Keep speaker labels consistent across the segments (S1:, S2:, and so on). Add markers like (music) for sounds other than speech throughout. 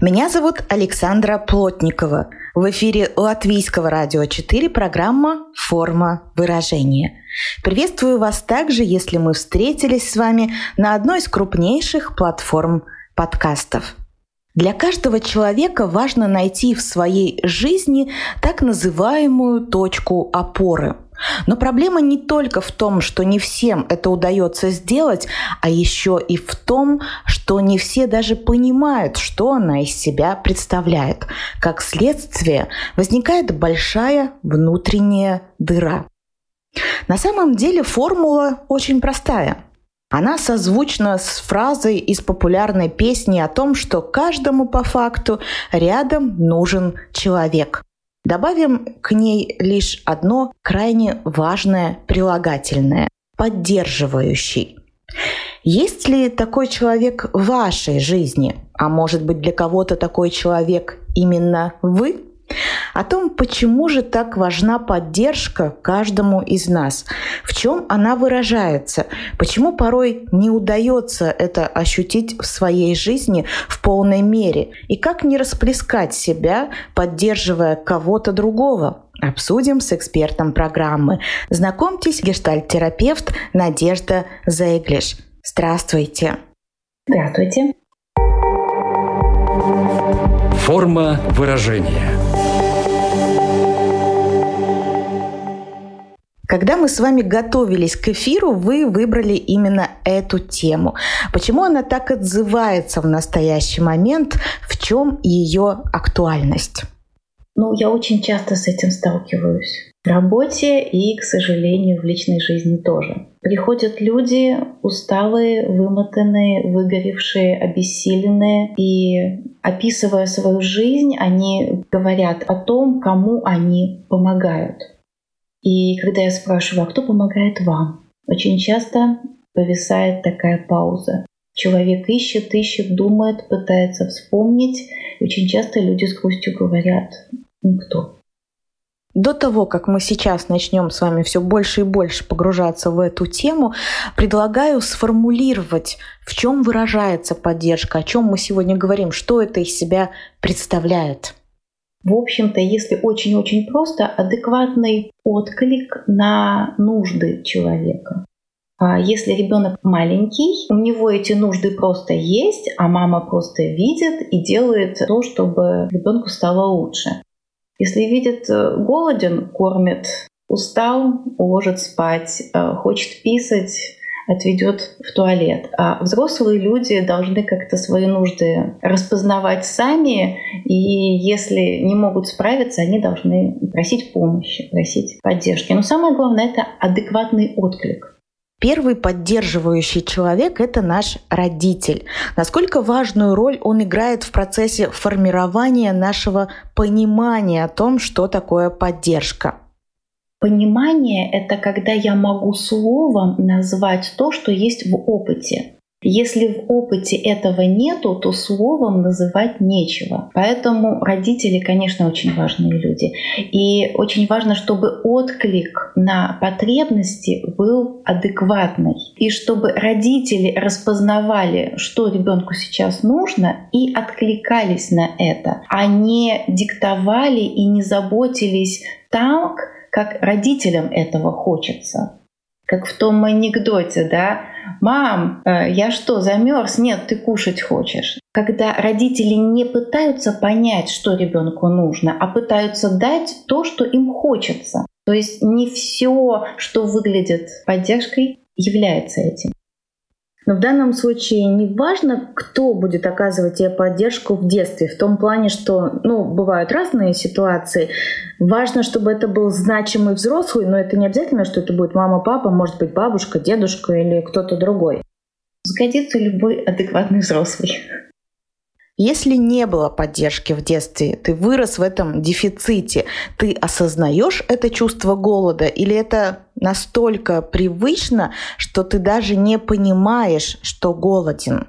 S1: Меня зовут Александра Плотникова. В эфире Латвийского радио 4 программа «Форма выражения». Приветствую вас также, если мы встретились с вами на одной из крупнейших платформ подкастов. Для каждого человека важно найти в своей жизни так называемую точку опоры – но проблема не только в том, что не всем это удается сделать, а еще и в том, что не все даже понимают, что она из себя представляет. Как следствие возникает большая внутренняя дыра. На самом деле формула очень простая. Она созвучна с фразой из популярной песни о том, что каждому по факту рядом нужен человек. Добавим к ней лишь одно крайне важное прилагательное – поддерживающий. Есть ли такой человек в вашей жизни? А может быть для кого-то такой человек именно вы? О том, почему же так важна поддержка каждому из нас, в чем она выражается, почему порой не удается это ощутить в своей жизни в полной мере, и как не расплескать себя, поддерживая кого-то другого. Обсудим с экспертом программы. Знакомьтесь, гештальт-терапевт Надежда Зейглиш. Здравствуйте.
S2: Здравствуйте.
S3: Форма выражения –
S1: Когда мы с вами готовились к эфиру, вы выбрали именно эту тему. Почему она так отзывается в настоящий момент? В чем ее актуальность?
S2: Ну, я очень часто с этим сталкиваюсь. В работе и, к сожалению, в личной жизни тоже. Приходят люди усталые, вымотанные, выгоревшие, обессиленные, и описывая свою жизнь, они говорят о том, кому они помогают. И когда я спрашиваю, а кто помогает вам, очень часто повисает такая пауза. Человек ищет, ищет, думает, пытается вспомнить. И очень часто люди с грустью говорят «никто».
S1: До того, как мы сейчас начнем с вами все больше и больше погружаться в эту тему, предлагаю сформулировать, в чем выражается поддержка, о чем мы сегодня говорим, что это из себя представляет.
S2: В общем-то, если очень-очень просто, адекватный отклик на нужды человека. А если ребенок маленький, у него эти нужды просто есть, а мама просто видит и делает то, чтобы ребенку стало лучше. Если видит э, голоден, кормит, устал, уложит спать, э, хочет писать, отведет в туалет. А взрослые люди должны как-то свои нужды распознавать сами, и если не могут справиться, они должны просить помощи, просить поддержки. Но самое главное — это адекватный отклик.
S1: Первый поддерживающий человек – это наш родитель. Насколько важную роль он играет в процессе формирования нашего понимания о том, что такое поддержка?
S2: Понимание — это когда я могу словом назвать то, что есть в опыте. Если в опыте этого нету, то словом называть нечего. Поэтому родители, конечно, очень важные люди. И очень важно, чтобы отклик на потребности был адекватный. И чтобы родители распознавали, что ребенку сейчас нужно, и откликались на это, а не диктовали и не заботились так, как родителям этого хочется. Как в том анекдоте, да, «Мам, э, я что, замерз? Нет, ты кушать хочешь». Когда родители не пытаются понять, что ребенку нужно, а пытаются дать то, что им хочется. То есть не все, что выглядит поддержкой, является этим.
S1: Но в данном случае не важно, кто будет оказывать тебе поддержку в детстве, в том плане, что ну, бывают разные ситуации. Важно, чтобы это был значимый взрослый, но это не обязательно, что это будет мама, папа, может быть бабушка, дедушка или кто-то другой.
S2: Сгодится любой адекватный взрослый.
S1: Если не было поддержки в детстве, ты вырос в этом дефиците, ты осознаешь это чувство голода или это настолько привычно, что ты даже не понимаешь, что голоден?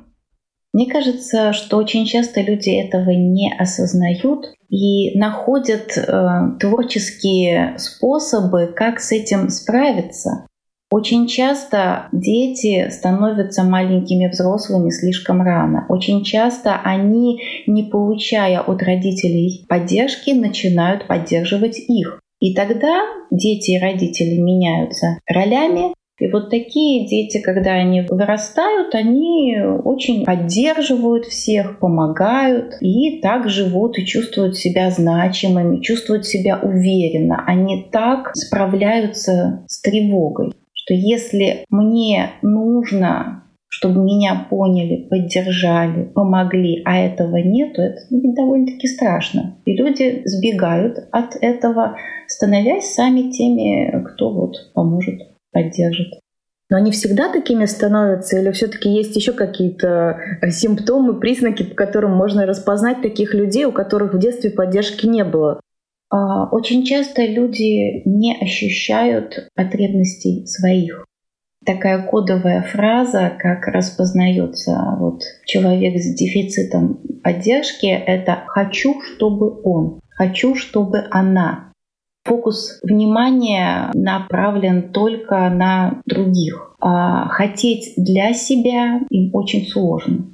S2: Мне кажется, что очень часто люди этого не осознают и находят э, творческие способы, как с этим справиться. Очень часто дети становятся маленькими взрослыми слишком рано. Очень часто они, не получая от родителей поддержки, начинают поддерживать их. И тогда дети и родители меняются ролями, и вот такие дети, когда они вырастают, они очень поддерживают всех, помогают и так живут и чувствуют себя значимыми, чувствуют себя уверенно. Они так справляются с тревогой что если мне нужно чтобы меня поняли, поддержали, помогли, а этого нет, то это довольно-таки страшно. И люди сбегают от этого, становясь сами теми, кто вот поможет, поддержит.
S1: Но они всегда такими становятся или все-таки есть еще какие-то симптомы, признаки, по которым можно распознать таких людей, у которых в детстве поддержки не было?
S2: А, очень часто люди не ощущают потребностей своих. Такая кодовая фраза, как распознается вот человек с дефицитом поддержки, это «хочу, чтобы он», «хочу, чтобы она». Фокус внимания направлен только на других. А хотеть для себя им очень сложно.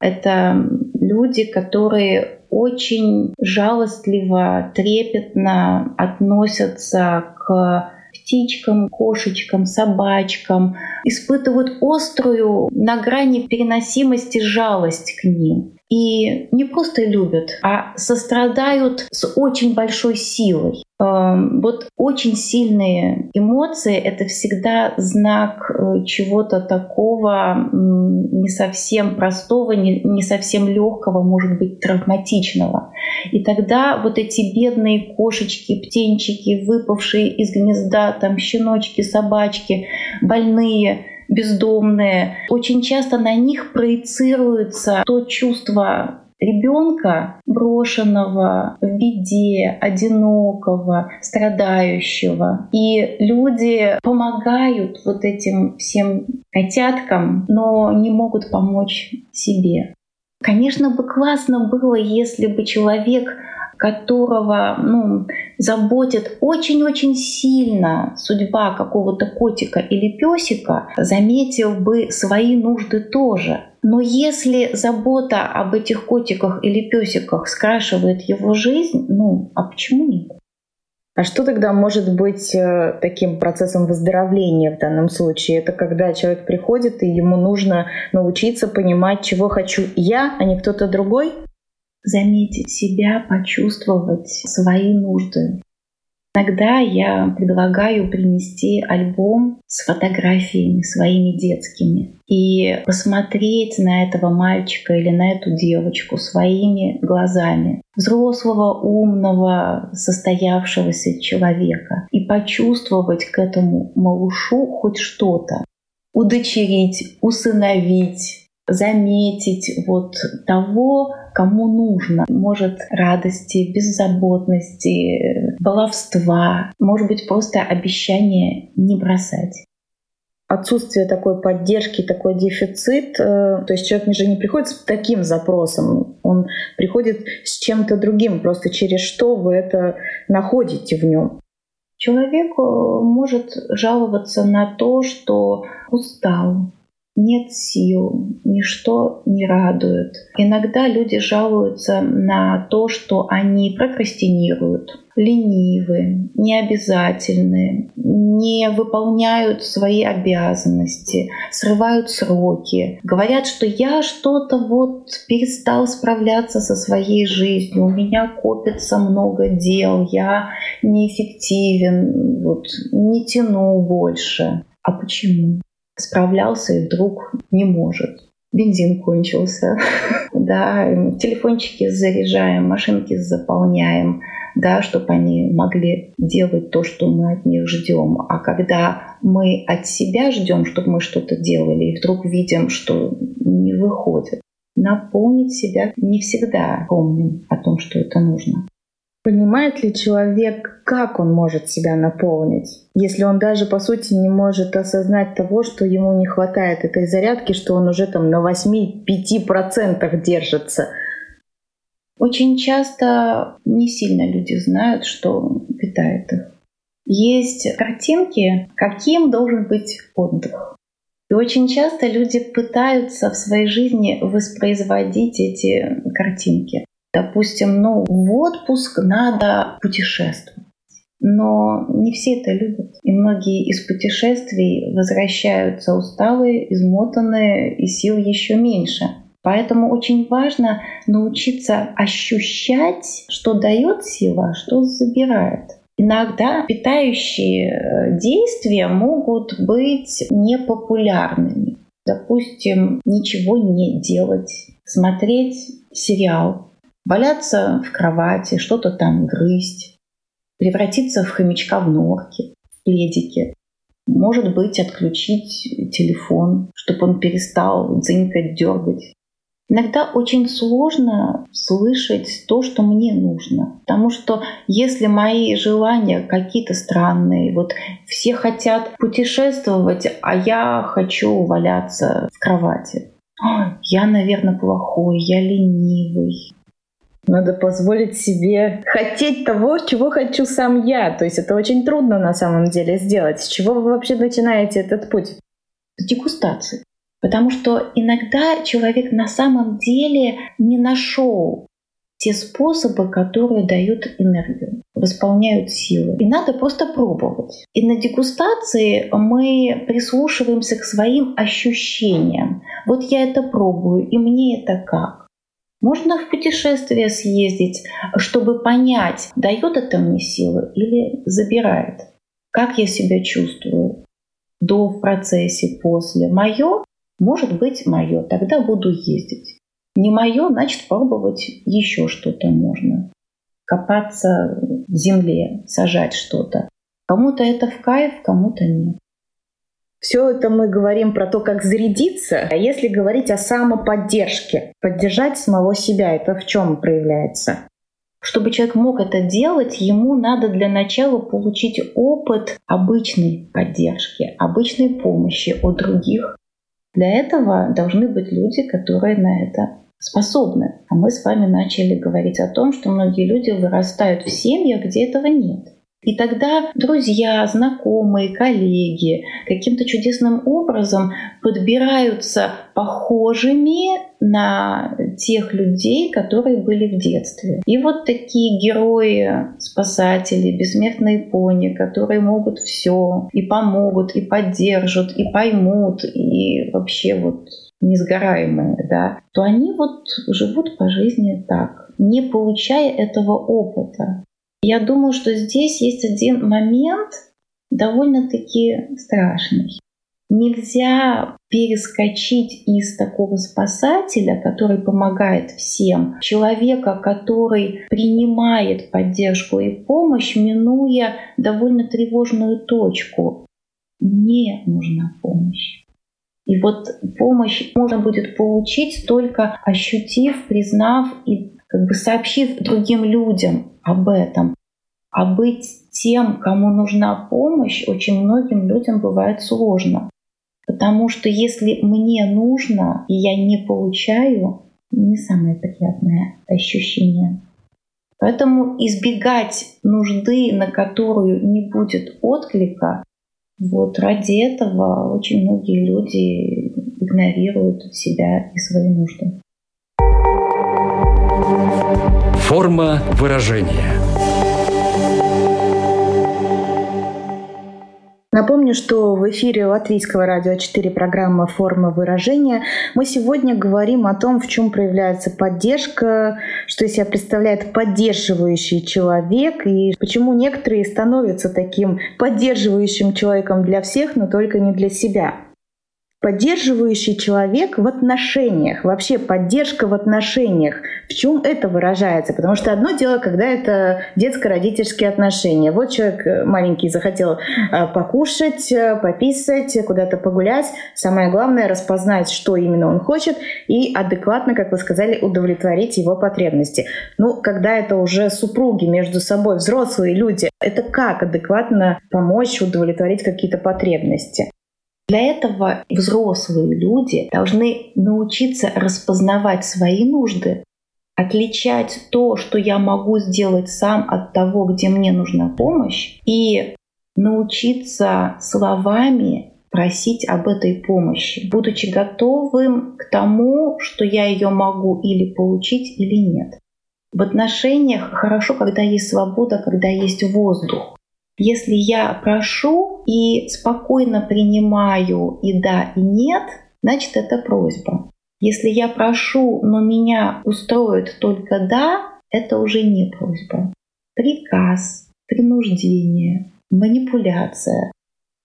S2: Это люди, которые очень жалостливо, трепетно относятся к птичкам, кошечкам, собачкам, испытывают острую на грани переносимости жалость к ним и не просто любят, а сострадают с очень большой силой. Эм, вот очень сильные эмоции — это всегда знак э, чего-то такого не совсем простого, не совсем легкого, может быть, травматичного. И тогда вот эти бедные кошечки, птенчики, выпавшие из гнезда, там щеночки, собачки, больные — бездомные, очень часто на них проецируется то чувство ребенка, брошенного в беде, одинокого, страдающего. И люди помогают вот этим всем котяткам, но не могут помочь себе. Конечно бы классно было, если бы человек которого ну, заботит очень-очень сильно судьба какого-то котика или песика, заметил бы свои нужды тоже. Но если забота об этих котиках или песиках скрашивает его жизнь, ну а почему нет?
S1: А что тогда может быть э, таким процессом выздоровления в данном случае? Это когда человек приходит, и ему нужно научиться понимать, чего хочу я, а не кто-то другой?
S2: Заметить себя, почувствовать свои нужды. Иногда я предлагаю принести альбом с фотографиями своими детскими и посмотреть на этого мальчика или на эту девочку своими глазами взрослого, умного, состоявшегося человека и почувствовать к этому малышу хоть что-то, удочерить, усыновить, заметить вот того, кому нужно. Может, радости, беззаботности, баловства, может быть, просто обещание не бросать
S1: отсутствие такой поддержки, такой дефицит, э, то есть человек же не приходит с таким запросом, он приходит с чем-то другим, просто через что вы это находите в нем.
S2: Человек может жаловаться на то, что устал, нет сил, ничто не радует. Иногда люди жалуются на то, что они прокрастинируют, ленивы, необязательны, не выполняют свои обязанности, срывают сроки, говорят, что я что-то вот перестал справляться со своей жизнью, у меня копится много дел, я неэффективен, вот, не тяну больше. А почему? Справлялся и вдруг не может. Бензин кончился, (laughs) да, телефончики заряжаем, машинки заполняем, да, чтобы они могли делать то, что мы от них ждем. А когда мы от себя ждем, чтобы мы что-то делали, и вдруг видим, что не выходит, наполнить себя не всегда помним о том, что это нужно.
S1: Понимает ли человек, как он может себя наполнить, если он даже по сути не может осознать того, что ему не хватает этой зарядки, что он уже там на 8-5% держится?
S2: Очень часто не сильно люди знают, что питает их. Есть картинки, каким должен быть отдых. И очень часто люди пытаются в своей жизни воспроизводить эти картинки. Допустим, ну, в отпуск надо путешествовать. Но не все это любят. И многие из путешествий возвращаются усталые, измотанные и сил еще меньше. Поэтому очень важно научиться ощущать, что дает сила, а что забирает. Иногда питающие э, действия могут быть непопулярными. Допустим, ничего не делать, смотреть сериал, валяться в кровати, что-то там грызть, превратиться в хомячка в норке, в пледике. Может быть, отключить телефон, чтобы он перестал дзынькать, дергать. Иногда очень сложно слышать то, что мне нужно. Потому что если мои желания какие-то странные, вот все хотят путешествовать, а я хочу валяться в кровати. Я, наверное, плохой, я ленивый.
S1: Надо позволить себе хотеть того, чего хочу сам я. То есть это очень трудно на самом деле сделать. С чего вы вообще начинаете этот путь?
S2: С дегустации. Потому что иногда человек на самом деле не нашел те способы, которые дают энергию, восполняют силы. И надо просто пробовать. И на дегустации мы прислушиваемся к своим ощущениям. Вот я это пробую, и мне это как? Можно в путешествие съездить, чтобы понять, дает это мне силы или забирает. Как я себя чувствую до, в процессе, после. Мое может быть мое, тогда буду ездить. Не мое, значит пробовать еще что-то можно. Копаться в земле, сажать что-то. Кому-то это в кайф, кому-то нет.
S1: Все это мы говорим про то, как зарядиться. А если говорить о самоподдержке, поддержать самого себя, это в чем проявляется?
S2: Чтобы человек мог это делать, ему надо для начала получить опыт обычной поддержки, обычной помощи от других, для этого должны быть люди, которые на это способны. А мы с вами начали говорить о том, что многие люди вырастают в семьях, где этого нет. И тогда друзья, знакомые, коллеги каким-то чудесным образом подбираются похожими на тех людей, которые были в детстве. И вот такие герои, спасатели, бессмертные пони, которые могут все и помогут, и поддержат, и поймут, и вообще вот несгораемые, да, то они вот живут по жизни так, не получая этого опыта. Я думаю, что здесь есть один момент довольно-таки страшный. Нельзя перескочить из такого спасателя, который помогает всем, человека, который принимает поддержку и помощь, минуя довольно тревожную точку. Мне нужна помощь. И вот помощь можно будет получить только ощутив, признав и как бы сообщив другим людям об этом. А быть тем, кому нужна помощь, очень многим людям бывает сложно. Потому что если мне нужно, и я не получаю, не самое приятное ощущение. Поэтому избегать нужды, на которую не будет отклика, вот ради этого очень многие люди игнорируют себя и свои нужды.
S3: Форма выражения.
S1: Напомню, что в эфире Латвийского радио 4 программа «Форма выражения». Мы сегодня говорим о том, в чем проявляется поддержка, что из себя представляет поддерживающий человек и почему некоторые становятся таким поддерживающим человеком для всех, но только не для себя. Поддерживающий человек в отношениях, вообще поддержка в отношениях, в чем это выражается? Потому что одно дело, когда это детско-родительские отношения. Вот человек э, маленький захотел э, покушать, э, пописать, куда-то погулять. Самое главное распознать, что именно он хочет, и адекватно, как вы сказали, удовлетворить его потребности. Ну, когда это уже супруги между собой, взрослые люди, это как адекватно помочь удовлетворить какие-то потребности?
S2: Для этого взрослые люди должны научиться распознавать свои нужды, отличать то, что я могу сделать сам от того, где мне нужна помощь, и научиться словами просить об этой помощи, будучи готовым к тому, что я ее могу или получить, или нет. В отношениях хорошо, когда есть свобода, когда есть воздух. Если я прошу и спокойно принимаю и да, и нет, значит это просьба. Если я прошу, но меня устроит только да, это уже не просьба. Приказ, принуждение, манипуляция.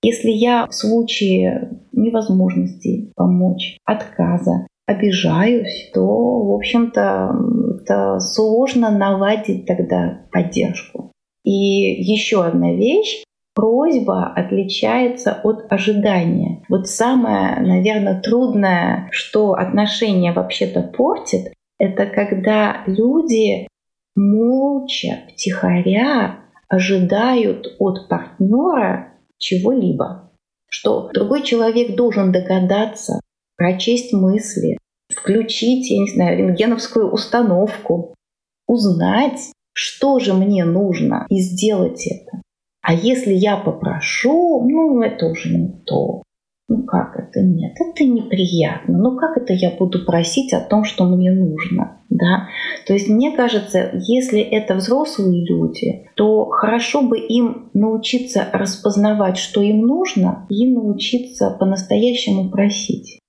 S2: Если я в случае невозможности помочь, отказа, обижаюсь, то, в общем-то, сложно наладить тогда поддержку. И еще одна вещь. Просьба отличается от ожидания. Вот самое, наверное, трудное, что отношения вообще-то портит, это когда люди молча, втихаря ожидают от партнера чего-либо. Что другой человек должен догадаться, прочесть мысли, включить, я не знаю, рентгеновскую установку, узнать, что же мне нужно и сделать это. А если я попрошу, ну, это уже не то. Ну как это нет? Это неприятно. Ну как это я буду просить о том, что мне нужно? Да? То есть мне кажется, если это взрослые люди, то хорошо бы им научиться распознавать, что им нужно, и научиться по-настоящему просить.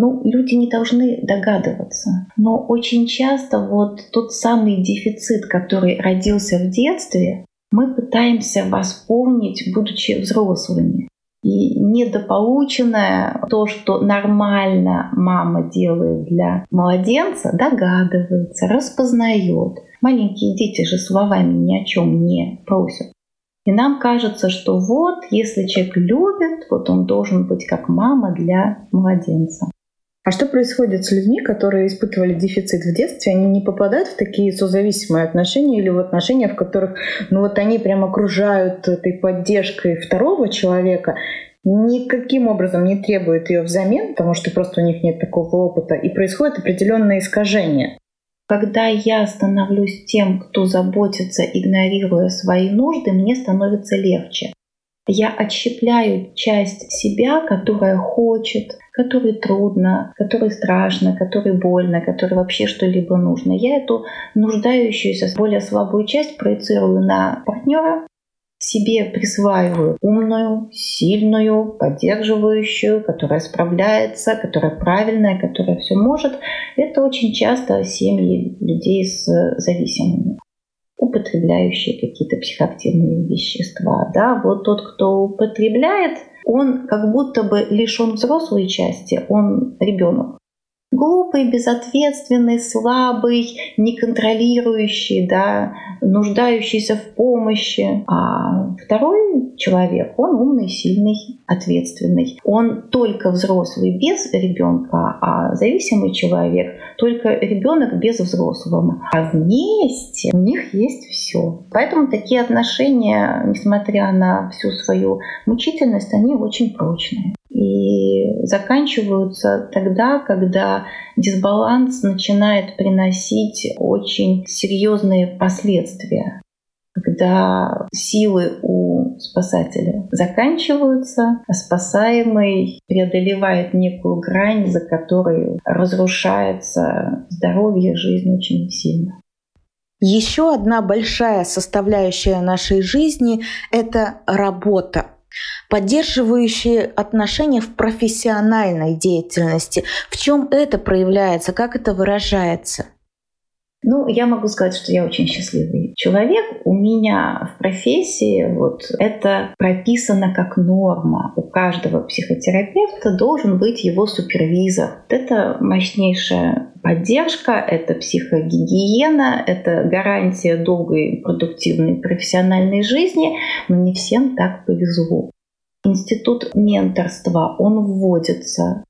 S2: Ну, люди не должны догадываться. Но очень часто вот тот самый дефицит, который родился в детстве, мы пытаемся восполнить, будучи взрослыми. И недополученное, то, что нормально мама делает для младенца, догадывается, распознает. Маленькие дети же словами ни о чем не просят. И нам кажется, что вот, если человек любит, вот он должен быть как мама для младенца.
S1: А что происходит с людьми, которые испытывали дефицит в детстве? Они не попадают в такие созависимые отношения или в отношения, в которых ну вот они прям окружают этой поддержкой второго человека, никаким образом не требуют ее взамен, потому что просто у них нет такого опыта, и происходит определенное искажение.
S2: Когда я становлюсь тем, кто заботится, игнорируя свои нужды, мне становится легче. Я отщепляю часть себя, которая хочет, которой трудно, которой страшно, которой больно, которой вообще что-либо нужно. Я эту нуждающуюся, более слабую часть проецирую на партнера, себе присваиваю умную, сильную, поддерживающую, которая справляется, которая правильная, которая все может. Это очень часто семьи людей с зависимыми употребляющие какие-то психоактивные вещества. Да? Вот тот, кто употребляет, он как будто бы лишен взрослой части, он ребенок. Глупый, безответственный, слабый, неконтролирующий, да, нуждающийся в помощи. А второй человек, он умный, сильный, ответственный. Он только взрослый без ребенка, а зависимый человек только ребенок без взрослого. А вместе у них есть все. Поэтому такие отношения, несмотря на всю свою мучительность, они очень прочные и заканчиваются тогда, когда дисбаланс начинает приносить очень серьезные последствия когда силы у спасателя заканчиваются, а спасаемый преодолевает некую грань, за которой разрушается здоровье, жизнь очень сильно.
S1: Еще одна большая составляющая нашей жизни — это работа поддерживающие отношения в профессиональной деятельности. В чем это проявляется, как это выражается?
S2: Ну, я могу сказать, что я очень счастливый человек. У меня в профессии вот это прописано как норма. У каждого психотерапевта должен быть его супервизор. Это мощнейшая поддержка, это психогигиена, это гарантия долгой продуктивной профессиональной жизни, но не всем так повезло. Институт менторства, он вводится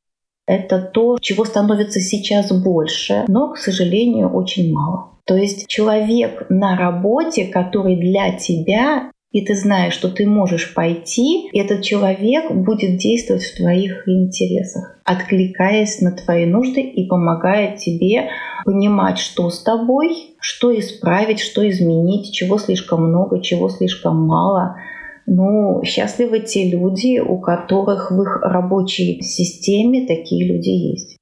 S2: это то, чего становится сейчас больше, но, к сожалению, очень мало. То есть человек на работе, который для тебя и ты знаешь, что ты можешь пойти, этот человек будет действовать в твоих интересах, откликаясь на твои нужды и помогая тебе понимать, что с тобой, что исправить, что изменить, чего слишком много, чего слишком мало — ну, счастливы те люди, у которых в их рабочей системе такие люди есть.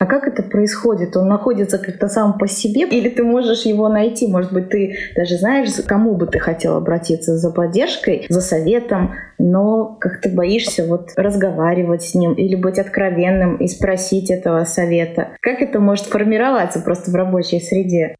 S1: А как это происходит? Он находится как-то сам по себе? Или ты можешь его найти? Может быть, ты даже знаешь, кому бы ты хотел обратиться за поддержкой, за советом, но как ты боишься вот разговаривать с ним или быть откровенным и спросить этого совета. Как это может формироваться просто в рабочей среде?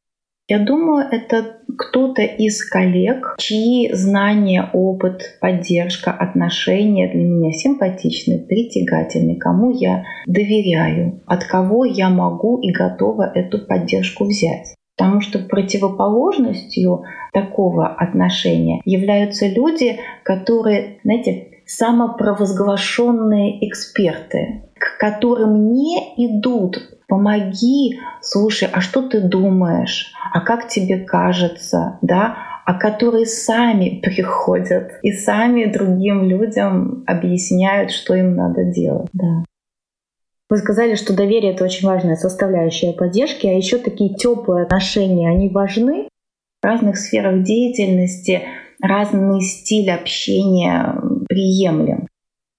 S2: Я думаю, это кто-то из коллег, чьи знания, опыт, поддержка, отношения для меня симпатичны, притягательны, кому я доверяю, от кого я могу и готова эту поддержку взять. Потому что противоположностью такого отношения являются люди, которые, знаете, самопровозглашенные эксперты, к которым не идут помоги, слушай, а что ты думаешь, а как тебе кажется, да, а которые сами приходят и сами другим людям объясняют, что им надо делать. Да.
S1: Вы сказали, что доверие это очень важная составляющая поддержки, а еще такие теплые отношения, они важны?
S2: В разных сферах деятельности разный стиль общения приемлем.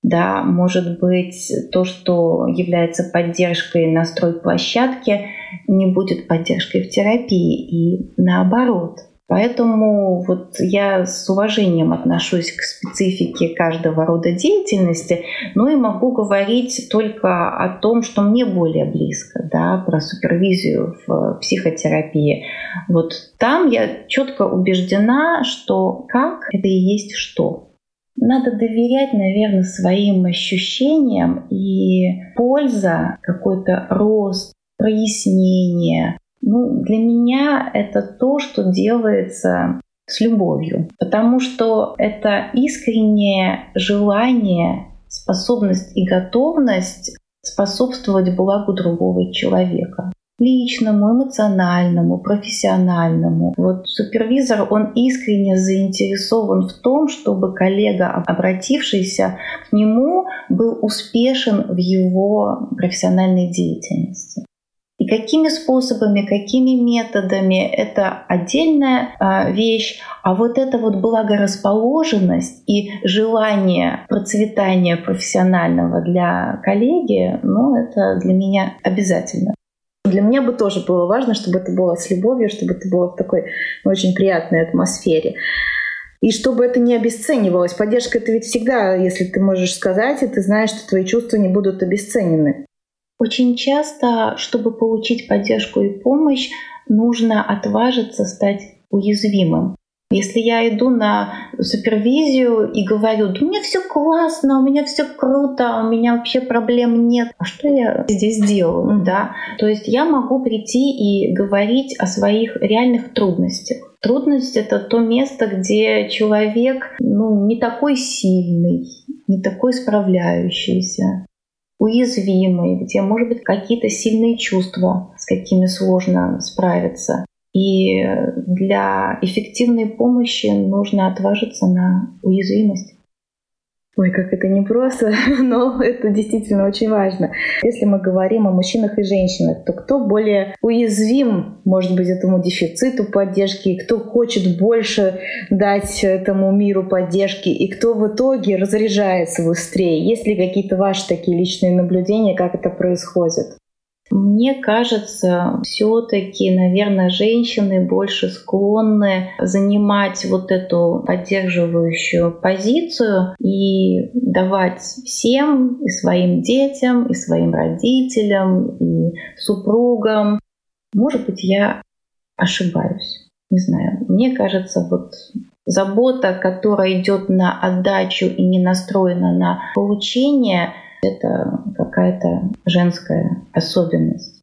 S2: Да, может быть, то, что является поддержкой на стройплощадке, не будет поддержкой в терапии и наоборот. Поэтому вот я с уважением отношусь к специфике каждого рода деятельности, но и могу говорить только о том, что мне более близко, да, про супервизию в психотерапии. Вот там я четко убеждена, что как это и есть что. Надо доверять, наверное, своим ощущениям и польза, какой-то рост, прояснение. Ну, для меня это то, что делается с любовью, потому что это искреннее желание, способность и готовность способствовать благу другого человека личному, эмоциональному, профессиональному. Вот супервизор, он искренне заинтересован в том, чтобы коллега, обратившийся к нему, был успешен в его профессиональной деятельности. И какими способами, какими методами — это отдельная а, вещь, а вот эта вот благорасположенность и желание процветания профессионального для коллеги, ну, это для меня обязательно.
S1: Для меня бы тоже было важно, чтобы это было с любовью, чтобы это было в такой очень приятной атмосфере. И чтобы это не обесценивалось. Поддержка это ведь всегда, если ты можешь сказать, и ты знаешь, что твои чувства не будут обесценены.
S2: Очень часто, чтобы получить поддержку и помощь, нужно отважиться стать уязвимым. Если я иду на супервизию и говорю, да у меня все классно, у меня все круто, у меня вообще проблем нет, а что я здесь делаю, да? То есть я могу прийти и говорить о своих реальных трудностях. Трудность — это то место, где человек ну, не такой сильный, не такой справляющийся, уязвимый, где, может быть, какие-то сильные чувства, с какими сложно справиться. И для эффективной помощи нужно отважиться на уязвимость.
S1: Ой, как это непросто, (laughs) но это действительно очень важно. Если мы говорим о мужчинах и женщинах, то кто более уязвим, может быть, этому дефициту поддержки, и кто хочет больше дать этому миру поддержки, и кто в итоге разряжается быстрее? Есть ли какие-то ваши такие личные наблюдения, как это происходит?
S2: Мне кажется, все-таки, наверное, женщины больше склонны занимать вот эту поддерживающую позицию и давать всем, и своим детям, и своим родителям, и супругам. Может быть, я ошибаюсь. Не знаю, мне кажется, вот забота, которая идет на отдачу и не настроена на получение, это какая-то женская особенность.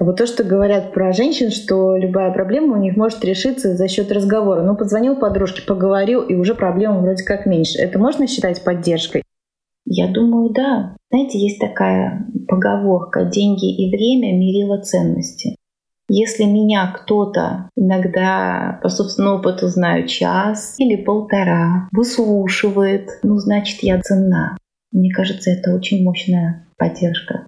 S1: А вот то, что говорят про женщин, что любая проблема у них может решиться за счет разговора. Ну, позвонил подружке, поговорил, и уже проблема вроде как меньше. Это можно считать поддержкой?
S2: Я думаю, да. Знаете, есть такая поговорка «деньги и время мерило ценности». Если меня кто-то иногда по собственному опыту знаю час или полтора выслушивает, ну значит я ценна. Мне кажется, это очень мощная поддержка.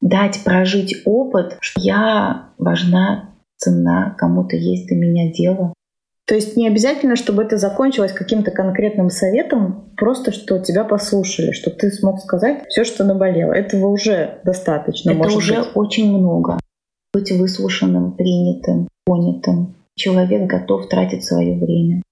S2: Дать прожить опыт, что я важна, ценна, кому-то есть до меня дело.
S1: То есть не обязательно, чтобы это закончилось каким-то конкретным советом, просто что тебя послушали, что ты смог сказать все, что наболело. Этого уже достаточно.
S2: Это уже быть. очень много быть выслушанным, принятым, понятым. Человек готов тратить свое время.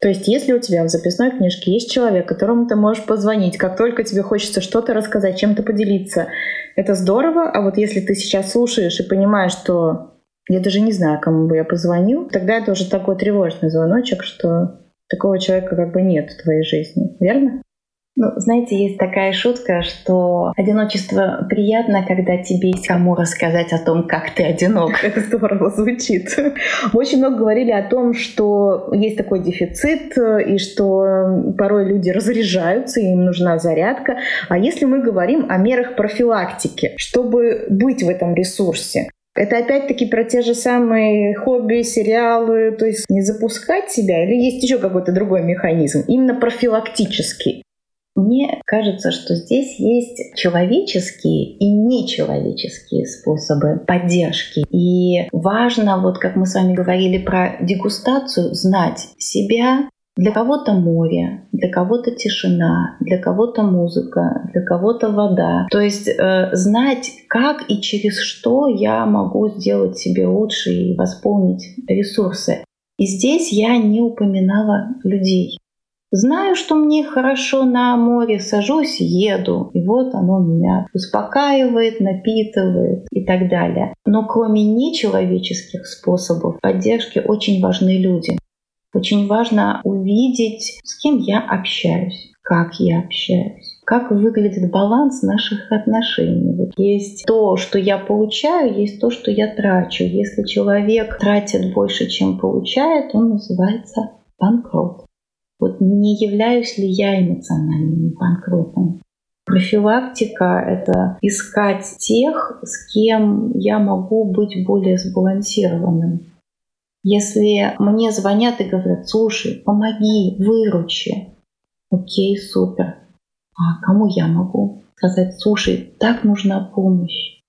S1: То есть, если у тебя в записной книжке есть человек, которому ты можешь позвонить, как только тебе хочется что-то рассказать, чем-то поделиться, это здорово. А вот если ты сейчас слушаешь и понимаешь, что я даже не знаю, кому бы я позвонил, тогда это уже такой тревожный звоночек, что такого человека как бы нет в твоей жизни. Верно?
S2: Ну, знаете, есть такая шутка, что одиночество приятно, когда тебе есть кому рассказать о том, как ты одинок. (laughs)
S1: Это здорово звучит. Очень много говорили о том, что есть такой дефицит, и что порой люди разряжаются, им нужна зарядка. А если мы говорим о мерах профилактики, чтобы быть в этом ресурсе, это опять-таки про те же самые хобби, сериалы, то есть не запускать себя или есть еще какой-то другой механизм, именно профилактический.
S2: Мне кажется, что здесь есть человеческие и нечеловеческие способы поддержки. И важно, вот как мы с вами говорили про дегустацию, знать себя, для кого-то море, для кого-то тишина, для кого-то музыка, для кого-то вода. То есть э, знать, как и через что я могу сделать себе лучше и восполнить ресурсы. И здесь я не упоминала людей. Знаю, что мне хорошо на море, сажусь, еду, и вот оно меня успокаивает, напитывает и так далее. Но кроме нечеловеческих способов поддержки очень важны люди. Очень важно увидеть, с кем я общаюсь, как я общаюсь как выглядит баланс наших отношений. Вот есть то, что я получаю, есть то, что я трачу. Если человек тратит больше, чем получает, он называется банкрот. Вот не являюсь ли я эмоциональным банкротом? Профилактика — это искать тех, с кем я могу быть более сбалансированным. Если мне звонят и говорят, слушай, помоги, выручи, окей, супер. А кому я могу сказать, слушай, так нужна помощь.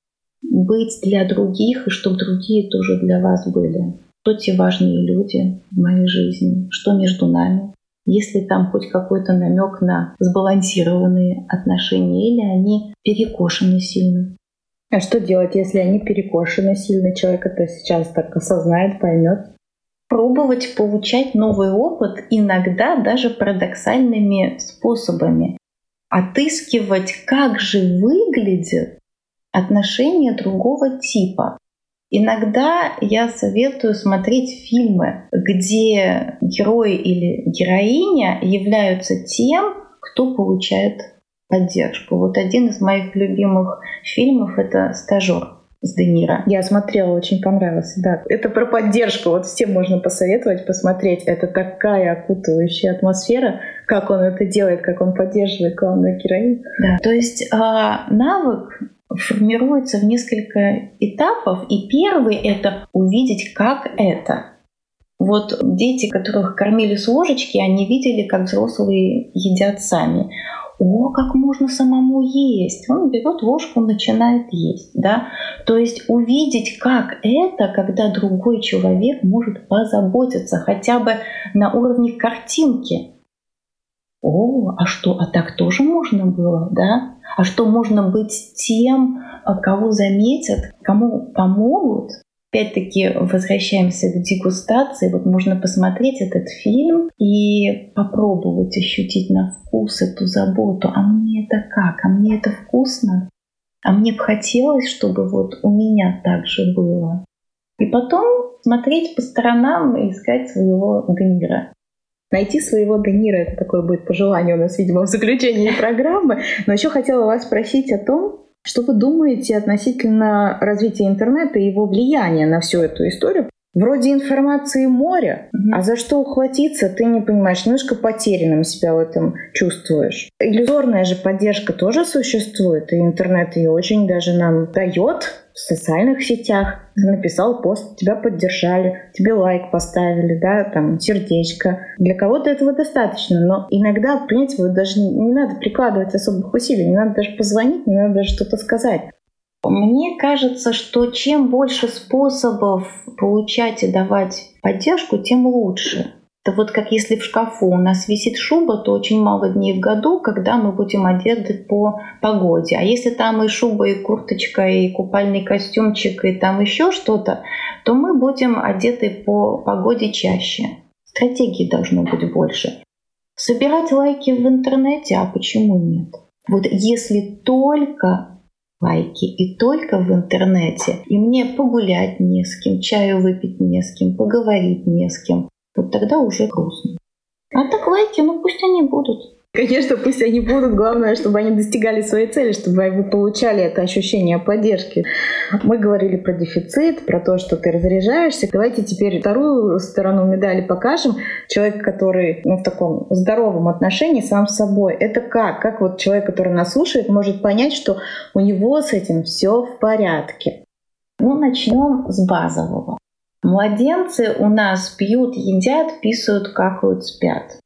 S2: Быть для других, и чтобы другие тоже для вас были. Кто те важные люди в моей жизни, что между нами, если там хоть какой-то намек на сбалансированные отношения, или они перекошены сильно.
S1: А что делать, если они перекошены сильно? Человек это сейчас так осознает, поймет.
S2: Пробовать получать новый опыт иногда даже парадоксальными способами. Отыскивать, как же выглядит отношения другого типа. Иногда я советую смотреть фильмы, где герой или героиня являются тем, кто получает поддержку. Вот один из моих любимых фильмов — это «Стажер» с Де Ниро.
S1: Я смотрела, очень понравился, да. Это про поддержку. Вот всем можно посоветовать посмотреть. Это такая окутывающая атмосфера, как он это делает, как он поддерживает главную героиню.
S2: Да, то есть э, навык формируется в несколько этапов. И первый — это увидеть, как это. Вот дети, которых кормили с ложечки, они видели, как взрослые едят сами. О, как можно самому есть. Он берет ложку, начинает есть. Да? То есть увидеть, как это, когда другой человек может позаботиться хотя бы на уровне картинки. О, а что, а так тоже можно было, да? А что можно быть тем, а, кого заметят, кому помогут. Опять-таки возвращаемся к дегустации. Вот можно посмотреть этот фильм и попробовать ощутить на вкус эту заботу. А мне это как? А мне это вкусно? А мне бы хотелось, чтобы вот у меня так же было. И потом смотреть по сторонам и искать своего Денира.
S1: Найти своего Денира — это такое будет пожелание у нас, видимо, в заключении (laughs) программы. Но еще хотела вас спросить о том, что вы думаете относительно развития интернета и его влияния на всю эту историю? Вроде информации море, mm-hmm. а за что ухватиться, ты не понимаешь, немножко потерянным себя в этом чувствуешь. Иллюзорная же поддержка тоже существует, и интернет ее очень даже нам дает в социальных сетях. Написал пост, тебя поддержали, тебе лайк поставили, да, там сердечко. Для кого-то этого достаточно, но иногда, понимаете, вот даже не, не надо прикладывать особых усилий, не надо даже позвонить, не надо даже что-то сказать.
S2: Мне кажется, что чем больше способов получать и давать поддержку, тем лучше. Это вот как если в шкафу у нас висит шуба, то очень мало дней в году, когда мы будем одеты по погоде. А если там и шуба, и курточка, и купальный костюмчик, и там еще что-то, то мы будем одеты по погоде чаще. Стратегии должно быть больше. Собирать лайки в интернете, а почему нет? Вот если только лайки и только в интернете, и мне погулять не с кем, чаю выпить не с кем, поговорить не с кем, вот тогда уже грустно. А так лайки, ну пусть они будут.
S1: Конечно, пусть они будут. Главное, чтобы они достигали своей цели, чтобы вы получали это ощущение поддержки. Мы говорили про дефицит, про то, что ты разряжаешься. Давайте теперь вторую сторону медали покажем. Человек, который ну, в таком здоровом отношении сам с собой. Это как? Как вот человек, который нас слушает, может понять, что у него с этим все в порядке?
S2: Ну, начнем с базового. Младенцы у нас пьют, едят, писают, какают, спят.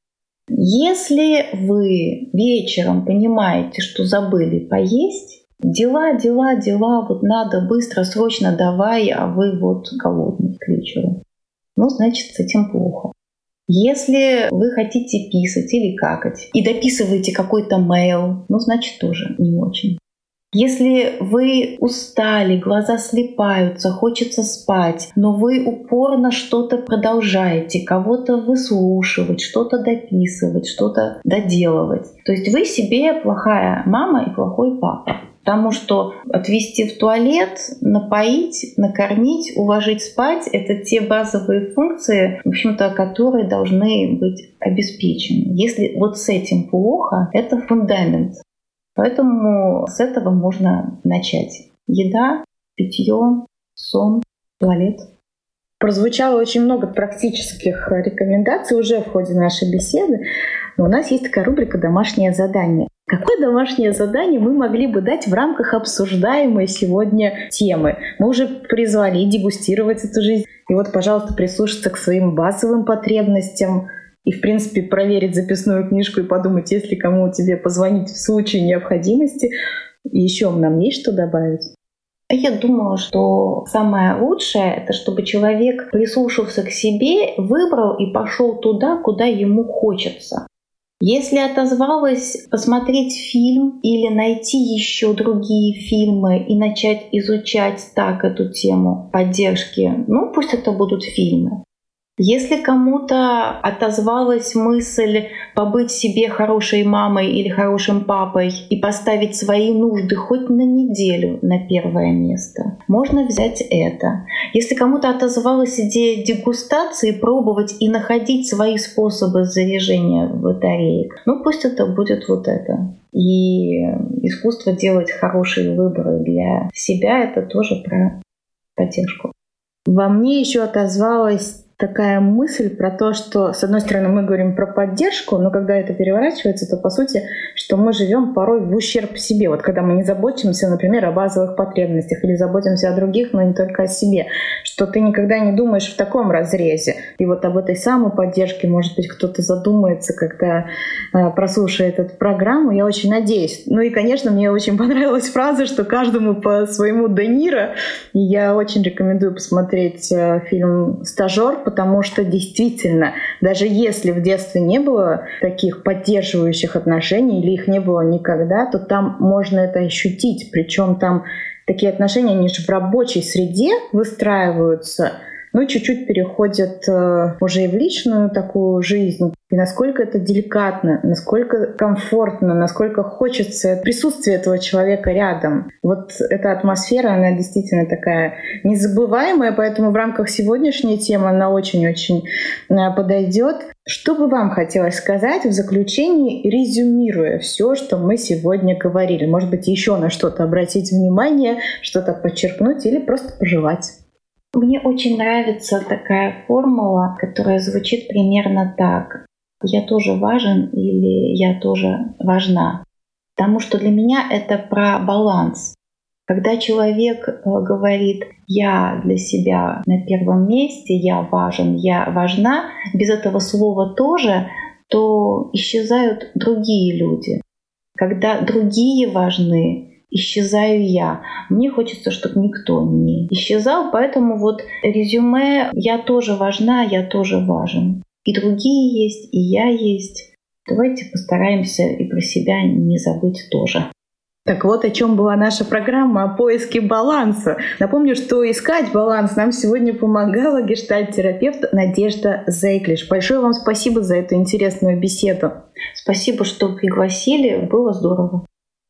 S2: Если вы вечером понимаете, что забыли поесть, дела, дела, дела, вот надо быстро, срочно давай, а вы вот голодный к вечеру. Ну, значит, с этим плохо. Если вы хотите писать или какать и дописываете какой-то mail, ну, значит, тоже не очень. Если вы устали, глаза слепаются, хочется спать, но вы упорно что-то продолжаете, кого-то выслушивать, что-то дописывать, что-то доделывать. То есть вы себе плохая мама и плохой папа. Потому что отвести в туалет, напоить, накормить, уложить спать — это те базовые функции, в общем-то, которые должны быть обеспечены. Если вот с этим плохо, это фундамент Поэтому с этого можно начать. Еда, питье, сон, туалет.
S1: Прозвучало очень много практических рекомендаций уже в ходе нашей беседы, но у нас есть такая рубрика «Домашнее задание». Какое домашнее задание мы могли бы дать в рамках обсуждаемой сегодня темы? Мы уже призвали дегустировать эту жизнь. И вот, пожалуйста, прислушаться к своим базовым потребностям, и, в принципе, проверить записную книжку и подумать, если кому тебе позвонить в случае необходимости. Еще нам есть что добавить?
S2: Я думала, что самое лучшее — это чтобы человек прислушался к себе, выбрал и пошел туда, куда ему хочется. Если отозвалась посмотреть фильм или найти еще другие фильмы и начать изучать так эту тему поддержки, ну пусть это будут фильмы. Если кому-то отозвалась мысль побыть себе хорошей мамой или хорошим папой и поставить свои нужды хоть на неделю на первое место, можно взять это. Если кому-то отозвалась идея дегустации, пробовать и находить свои способы заряжения батареек, ну пусть это будет вот это. И искусство делать хорошие выборы для себя — это тоже про поддержку.
S1: Во мне еще отозвалась такая мысль про то, что, с одной стороны, мы говорим про поддержку, но когда это переворачивается, то, по сути, что мы живем порой в ущерб себе. Вот когда мы не заботимся, например, о базовых потребностях или заботимся о других, но не только о себе, что ты никогда не думаешь в таком разрезе. И вот об этой самой поддержке, может быть, кто-то задумается, когда э, прослушает эту программу. Я очень надеюсь. Ну и, конечно, мне очень (laughs) понравилась фраза, что каждому по своему Де И я очень рекомендую посмотреть э, фильм «Стажер», потому что действительно, даже если в детстве не было таких поддерживающих отношений или их не было никогда, то там можно это ощутить. Причем там такие отношения, они же в рабочей среде выстраиваются, но чуть-чуть переходят э, уже и в личную такую жизнь. И насколько это деликатно, насколько комфортно, насколько хочется присутствия этого человека рядом. Вот эта атмосфера, она действительно такая незабываемая, поэтому в рамках сегодняшней темы она очень-очень э, подойдет. Что бы вам хотелось сказать в заключении, резюмируя все, что мы сегодня говорили? Может быть, еще на что-то обратить внимание, что-то подчеркнуть или просто пожелать?
S2: Мне очень нравится такая формула, которая звучит примерно так. Я тоже важен или я тоже важна. Потому что для меня это про баланс. Когда человек э, говорит «я для себя на первом месте», «я важен», «я важна», без этого слова «тоже», то исчезают другие люди. Когда другие важны, исчезаю я. Мне хочется, чтобы никто не исчезал, поэтому вот резюме «я тоже важна, я тоже важен». И другие есть, и я есть. Давайте постараемся и про себя не забыть тоже.
S1: Так вот о чем была наша программа о поиске баланса. Напомню, что искать баланс нам сегодня помогала гештальт-терапевт Надежда Зейклиш. Большое вам спасибо за эту интересную беседу.
S2: Спасибо, что пригласили. Было здорово.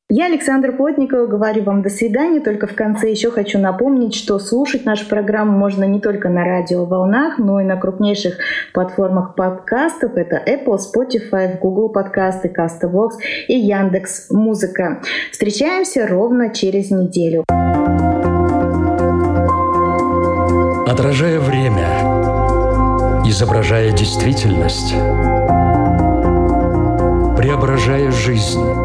S1: Я, Александр Плотникова, говорю вам до свидания. Только в конце еще хочу напомнить, что слушать нашу программу можно не только на радиоволнах, но и на крупнейших платформах подкастов. Это Apple, Spotify, Google подкасты, Castbox и Яндекс Музыка. Встречаемся ровно через неделю.
S3: Отражая время, изображая действительность, преображая жизнь